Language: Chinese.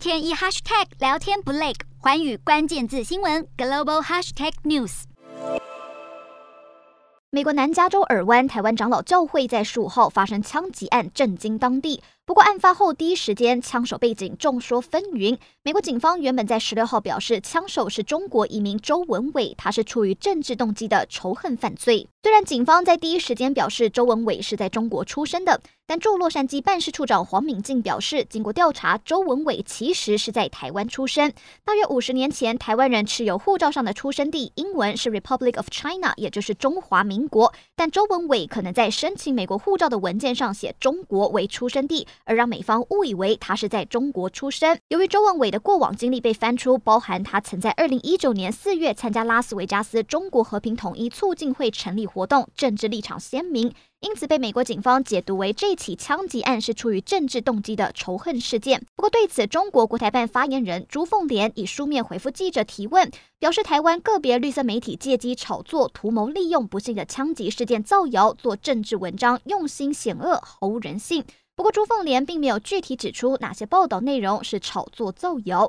天一 hashtag 聊天不累，寰宇关键字新闻 global hashtag news。美国南加州尔湾台湾长老教会在十五号发生枪击案，震惊当地。不过，案发后第一时间，枪手背景众说纷纭。美国警方原本在十六号表示，枪手是中国移民周文伟，他是出于政治动机的仇恨犯罪。虽然警方在第一时间表示周文伟是在中国出生的，但驻洛杉矶办事处长黄敏静表示，经过调查，周文伟其实是在台湾出生。大约五十年前，台湾人持有护照上的出生地英文是 Republic of China，也就是中华民国，但周文伟可能在申请美国护照的文件上写中国为出生地。而让美方误以为他是在中国出生。由于周文伟的过往经历被翻出，包含他曾在二零一九年四月参加拉斯维加斯中国和平统一促进会成立活动，政治立场鲜明，因此被美国警方解读为这起枪击案是出于政治动机的仇恨事件。不过对此，中国国台办发言人朱凤莲以书面回复记者提问，表示台湾个别绿色媒体借机炒作，图谋利用不幸的枪击事件造谣，做政治文章，用心险恶，毫无人性。不过，朱凤莲并没有具体指出哪些报道内容是炒作造谣。